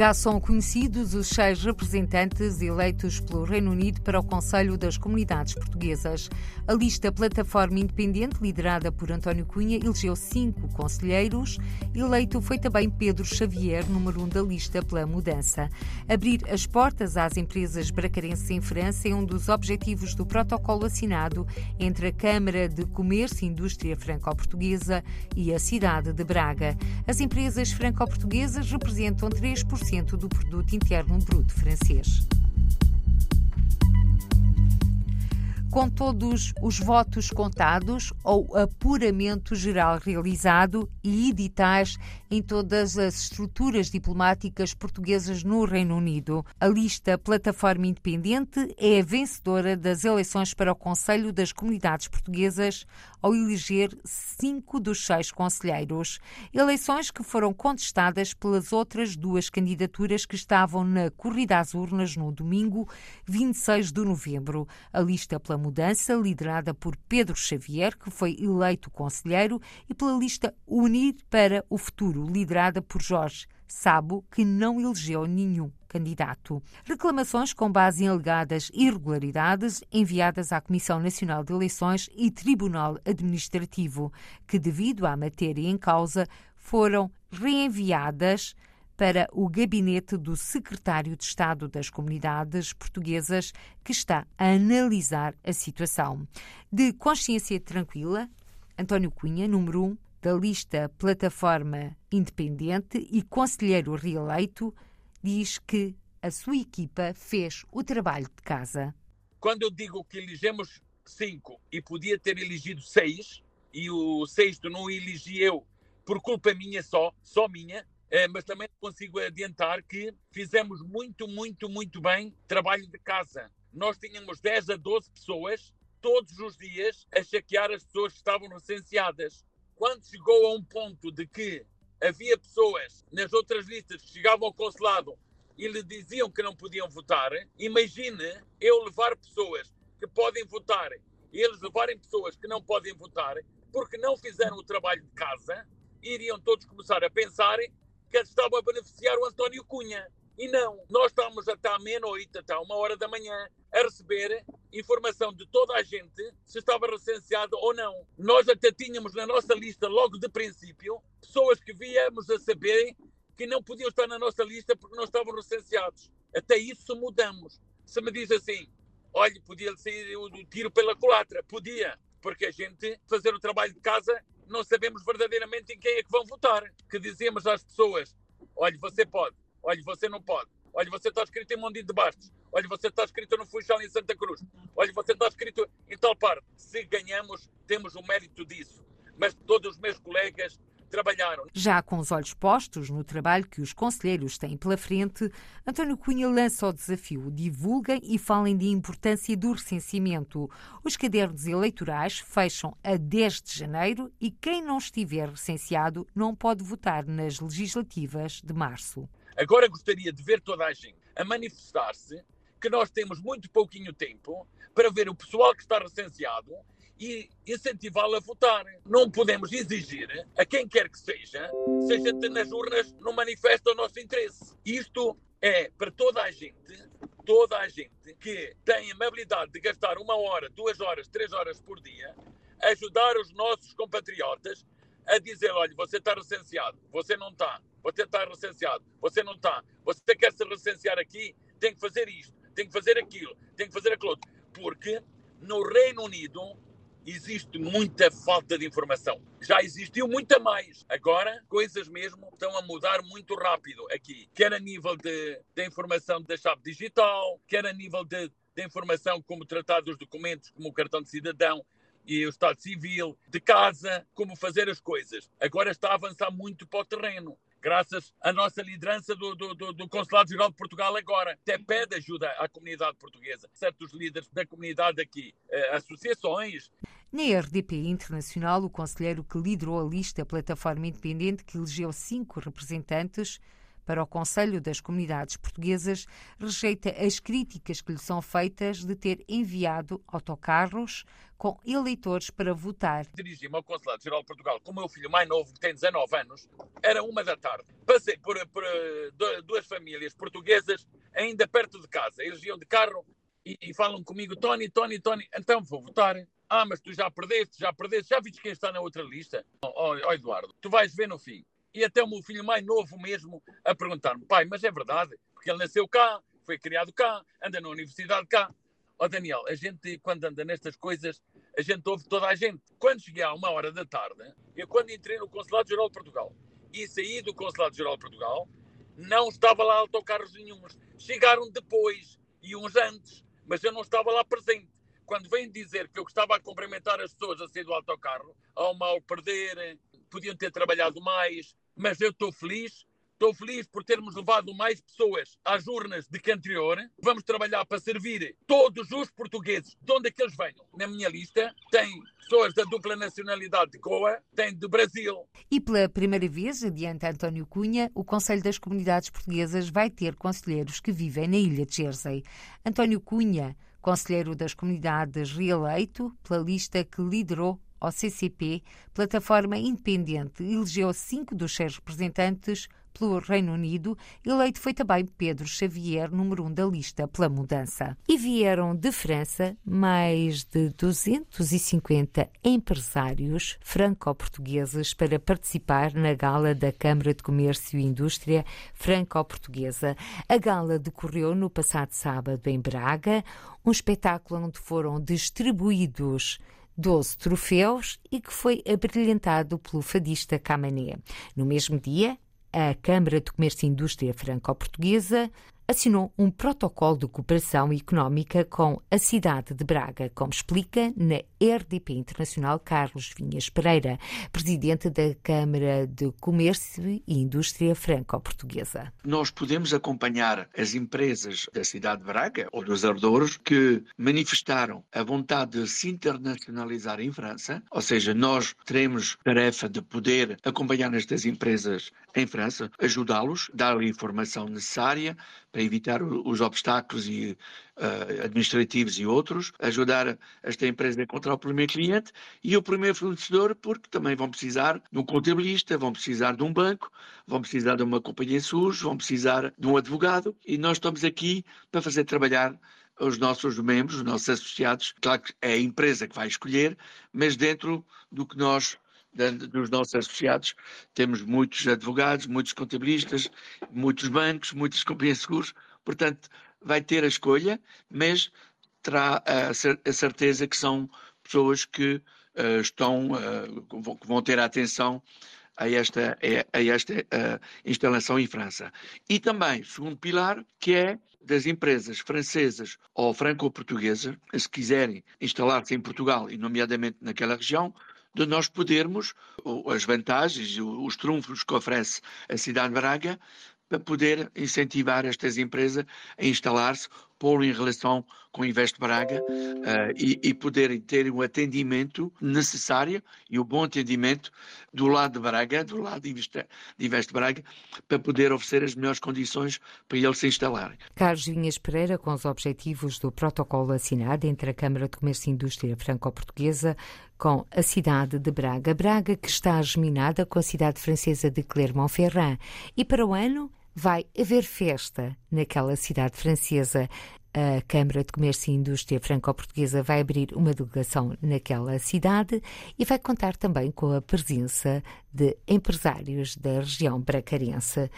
Já são conhecidos os seis representantes eleitos pelo Reino Unido para o Conselho das Comunidades Portuguesas. A lista Plataforma Independente, liderada por António Cunha, elegeu cinco conselheiros. Eleito foi também Pedro Xavier, número um da lista pela mudança. Abrir as portas às empresas bracarenses em França é um dos objetivos do protocolo assinado entre a Câmara de Comércio e Indústria Franco-Portuguesa e a cidade de Braga. As empresas franco-portuguesas representam 3% do produto interno bruto francês. com todos os votos contados ou apuramento geral realizado e editais em todas as estruturas diplomáticas portuguesas no Reino Unido. A lista Plataforma Independente é a vencedora das eleições para o Conselho das Comunidades Portuguesas ao eleger cinco dos seis conselheiros. Eleições que foram contestadas pelas outras duas candidaturas que estavam na corrida às urnas no domingo 26 de novembro. A lista pela Mudança, liderada por Pedro Xavier, que foi eleito conselheiro, e pela lista Unir para o Futuro, liderada por Jorge Sabo, que não elegeu nenhum candidato. Reclamações com base em alegadas irregularidades enviadas à Comissão Nacional de Eleições e Tribunal Administrativo, que, devido à matéria em causa, foram reenviadas para o gabinete do secretário de Estado das Comunidades Portuguesas, que está a analisar a situação. De consciência tranquila, António Cunha, número 1 um da lista Plataforma Independente e conselheiro reeleito, diz que a sua equipa fez o trabalho de casa. Quando eu digo que elegemos cinco e podia ter elegido seis, e o sexto não elegi eu por culpa minha só, só minha, é, mas também consigo adiantar que fizemos muito, muito, muito bem trabalho de casa. Nós tínhamos 10 a 12 pessoas todos os dias a chequear as pessoas que estavam recenseadas. Quando chegou a um ponto de que havia pessoas nas outras listas que chegavam ao consulado e lhe diziam que não podiam votar, imagine eu levar pessoas que podem votar e eles levarem pessoas que não podem votar porque não fizeram o trabalho de casa, iriam todos começar a pensar que estava a beneficiar o António Cunha. E não, nós estamos até à meia-noite, até uma hora da manhã, a receber informação de toda a gente se estava recenseado ou não. Nós até tínhamos na nossa lista, logo de princípio, pessoas que víamos a saber que não podiam estar na nossa lista porque não estavam recenseados. Até isso mudamos. Se me diz assim, olha, podia sair o tiro pela culatra, podia, porque a gente fazer o trabalho de casa não sabemos verdadeiramente em quem é que vão votar. Que dizemos às pessoas: olha, você pode, olha, você não pode, olha, você está escrito em Mondinho de Bastos, olha, você está escrito no Funchal em Santa Cruz, olha, você está escrito em tal parte. Se ganhamos, temos o mérito disso. Mas todos os meus colegas trabalharam. Já com os olhos postos no trabalho que os conselheiros têm pela frente, António Cunha lança o desafio: divulguem e falem da importância do recenseamento. Os cadernos eleitorais fecham a 10 de janeiro e quem não estiver recenseado não pode votar nas legislativas de março. Agora gostaria de ver toda a gente a manifestar-se que nós temos muito pouquinho tempo para ver o pessoal que está recenseado e incentivá-lo a votar. Não podemos exigir a quem quer que seja, seja nas urnas, não manifesta o nosso interesse. Isto é para toda a gente, toda a gente que tem a amabilidade de gastar uma hora, duas horas, três horas por dia, ajudar os nossos compatriotas a dizer, olha, você está recenseado, você não está, você está recenseado, você não está, você quer se recensear aqui, tem que fazer isto, tem que fazer aquilo, tem que fazer aquilo outro. Porque no Reino Unido existe muita falta de informação. Já existiu muita mais. Agora, coisas mesmo estão a mudar muito rápido aqui. Quer a nível de informação da chave digital, quer a nível de, de informação como tratar dos documentos, como o cartão de cidadão e o Estado Civil, de casa, como fazer as coisas. Agora está a avançar muito para o terreno graças à nossa liderança do, do, do, do Consulado-Geral de Portugal agora. Até pede ajuda à comunidade portuguesa. Certos líderes da comunidade aqui, eh, associações. Na RDP Internacional, o conselheiro que liderou a lista Plataforma Independente, que elegeu cinco representantes para o Conselho das Comunidades Portuguesas, rejeita as críticas que lhe são feitas de ter enviado autocarros com eleitores para votar. Dirigi-me ao Consulado-Geral de Portugal com o meu filho mais novo, que tem 19 anos, era uma da tarde. Passei por, por duas famílias portuguesas ainda perto de casa. Eles iam de carro e, e falam comigo, Tony, Tony, Tony, então vou votar. Ah, mas tu já perdeste, já perdeste, já viste quem está na outra lista? Ó oh, oh, Eduardo, tu vais ver no fim e até o meu filho mais novo mesmo a perguntar-me, pai, mas é verdade, porque ele nasceu cá, foi criado cá, anda na universidade cá. Ó oh, Daniel, a gente, quando anda nestas coisas, a gente ouve toda a gente. Quando cheguei à uma hora da tarde, eu quando entrei no Consulado-Geral de Portugal e saí do Consulado-Geral de Portugal, não estava lá autocarros nenhums. Chegaram depois e uns antes, mas eu não estava lá presente. Quando vêm dizer que eu estava a cumprimentar as pessoas a sair do autocarro, ao mal perder, podiam ter trabalhado mais, mas eu estou feliz. Estou feliz por termos levado mais pessoas às urnas de que anterior. Vamos trabalhar para servir todos os portugueses, de onde é que eles venham. Na minha lista tem pessoas da dupla nacionalidade de Goa, tem do Brasil. E pela primeira vez, adiante António Cunha, o Conselho das Comunidades Portuguesas vai ter conselheiros que vivem na ilha de Jersey. António Cunha, conselheiro das comunidades reeleito pela lista que liderou ao CCP, plataforma independente, elegeu cinco dos seus representantes pelo Reino Unido, eleito foi também Pedro Xavier, número um da lista pela mudança. E vieram de França mais de 250 empresários franco-portugueses para participar na gala da Câmara de Comércio e Indústria Franco-Portuguesa. A gala decorreu no passado sábado em Braga, um espetáculo onde foram distribuídos 12 troféus e que foi abrilhantado pelo fadista Camané. No mesmo dia, a Câmara de Comércio e Indústria Franco-Portuguesa assinou um protocolo de cooperação económica com a cidade de Braga, como explica na RDP Internacional Carlos Vinhas Pereira, presidente da Câmara de Comércio e Indústria Franco-Portuguesa. Nós podemos acompanhar as empresas da cidade de Braga ou dos ardouros que manifestaram a vontade de se internacionalizar em França, ou seja, nós teremos tarefa de poder acompanhar estas empresas em França, ajudá-los, dar-lhe a informação necessária para evitar os obstáculos e, uh, administrativos e outros, ajudar esta empresa a encontrar o primeiro cliente e o primeiro fornecedor, porque também vão precisar de um contabilista, vão precisar de um banco, vão precisar de uma companhia de seguros, vão precisar de um advogado e nós estamos aqui para fazer trabalhar os nossos membros, os nossos associados. Claro que é a empresa que vai escolher, mas dentro do que nós dos nossos associados, temos muitos advogados, muitos contabilistas, muitos bancos, muitas companhias de seguros, portanto, vai ter a escolha, mas terá a, certeza que são pessoas que uh, estão, uh, que vão ter a atenção a esta, a esta instalação em França. E também, segundo pilar, que é das empresas francesas ou franco-portuguesas, se quiserem instalar-se em Portugal, e nomeadamente naquela região, de nós podermos, as vantagens, os trunfos que oferece a cidade de Braga, para poder incentivar estas empresas a instalar-se, pô-lo em relação com o Invest Braga uh, e, e poderem ter o atendimento necessário e o bom atendimento do lado de Braga, do lado de Invest, de Invest Braga, para poder oferecer as melhores condições para eles se instalarem. Carlos Vinhas Pereira, com os objetivos do protocolo assinado entre a Câmara de Comércio e Indústria Franco-Portuguesa com a cidade de Braga. Braga que está geminada com a cidade francesa de Clermont-Ferrand. E para o ano vai haver festa naquela cidade francesa. A Câmara de Comércio e Indústria Franco-Portuguesa vai abrir uma delegação naquela cidade e vai contar também com a presença de empresários da região bracarense.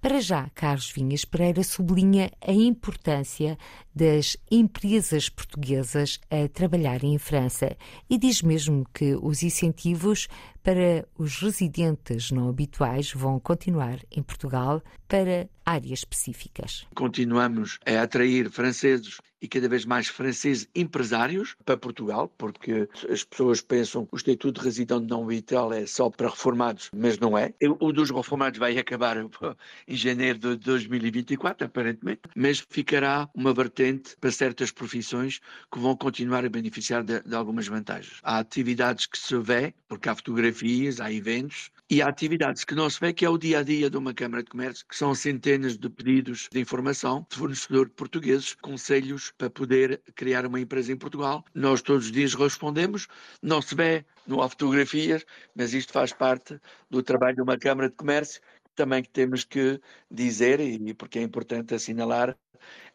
Para já, Carlos Vinhas Pereira sublinha a importância das empresas portuguesas a trabalharem em França e diz mesmo que os incentivos para os residentes não habituais vão continuar em Portugal para áreas específicas. Continuamos a atrair franceses e cada vez mais franceses empresários para Portugal, porque as pessoas pensam que o Estatuto de Residente não habitual é só para reformados, mas não é. O dos reformados vai acabar em janeiro de 2024, aparentemente, mas ficará uma vertente para certas profissões que vão continuar a beneficiar de, de algumas vantagens. Há atividades que se vê, porque há fotografias, há eventos, e há atividades que não se vê, que é o dia a dia de uma Câmara de Comércio, que são centenas de pedidos de informação de fornecedores portugueses, conselhos para poder criar uma empresa em Portugal. Nós todos os dias respondemos, não se vê, não há fotografias, mas isto faz parte do trabalho de uma Câmara de Comércio também que temos que dizer, e porque é importante assinalar,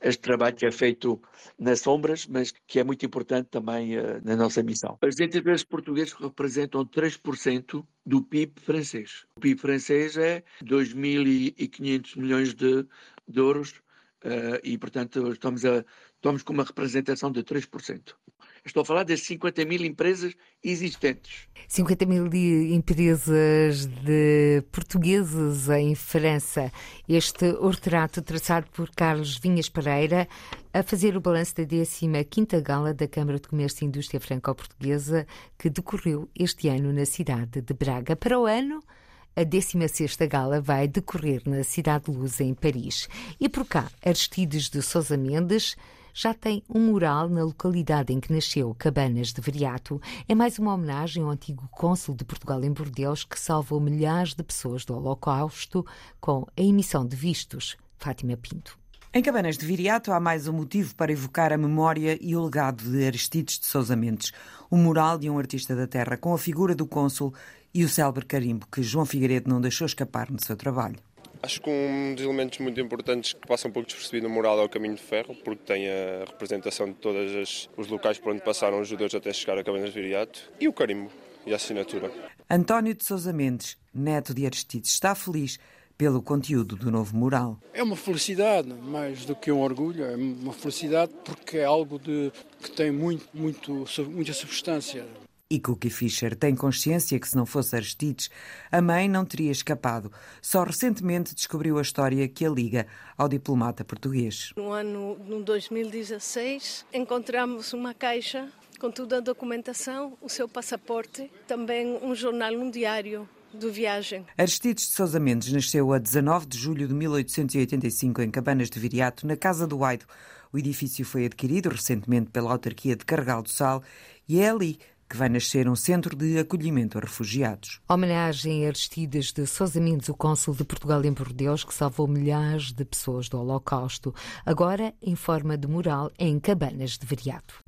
este trabalho que é feito nas sombras, mas que é muito importante também uh, na nossa missão. As empresas portuguesas representam 3% do PIB francês. O PIB francês é 2.500 milhões de, de euros uh, e, portanto, estamos, a, estamos com uma representação de 3%. Estou a falar das 50 mil empresas existentes. 50 mil empresas de portugueses em França. Este retrato traçado por Carlos Vinhas Pereira a fazer o balanço da 15ª Gala da Câmara de Comércio e Indústria Franco-Portuguesa que decorreu este ano na cidade de Braga. Para o ano, a 16ª Gala vai decorrer na Cidade de Luz, em Paris. E por cá, Aristides de Sousa Mendes já tem um mural na localidade em que nasceu, Cabanas de Veriato. É mais uma homenagem ao antigo cônsul de Portugal em Bordeaux que salvou milhares de pessoas do Holocausto com a emissão de vistos. Fátima Pinto. Em Cabanas de Viriato há mais um motivo para evocar a memória e o legado de Aristides de Sousa Mendes, o mural de um artista da terra com a figura do cônsul e o célebre carimbo que João Figueiredo não deixou escapar no seu trabalho. Acho que um dos elementos muito importantes que passa um pouco despercebido no mural é o caminho de ferro, porque tem a representação de todos os locais por onde passaram os judeus até chegar a Cabanas de Viriato, e o carimbo e a assinatura. António de Sousa Mendes, neto de Aristides, está feliz pelo conteúdo do novo mural. É uma felicidade, mais do que um orgulho, é uma felicidade porque é algo de, que tem muito, muito, muita substância. E Cookie Fischer tem consciência que se não fosse Aristides, a mãe não teria escapado. Só recentemente descobriu a história que a liga ao diplomata português. No ano no 2016, encontramos uma caixa com toda a documentação, o seu passaporte, também um jornal, um diário de viagem. Aristides de Sousa Mendes nasceu a 19 de julho de 1885 em Cabanas de Viriato, na Casa do Aido. O edifício foi adquirido recentemente pela autarquia de Carregal do Sal e é ali que vai nascer um centro de acolhimento a refugiados. Homenagem a Aristides de Sousa Mendes, o cônsul de Portugal em Bordeaux, que salvou milhares de pessoas do Holocausto, agora em forma de mural em Cabanas de Veriato.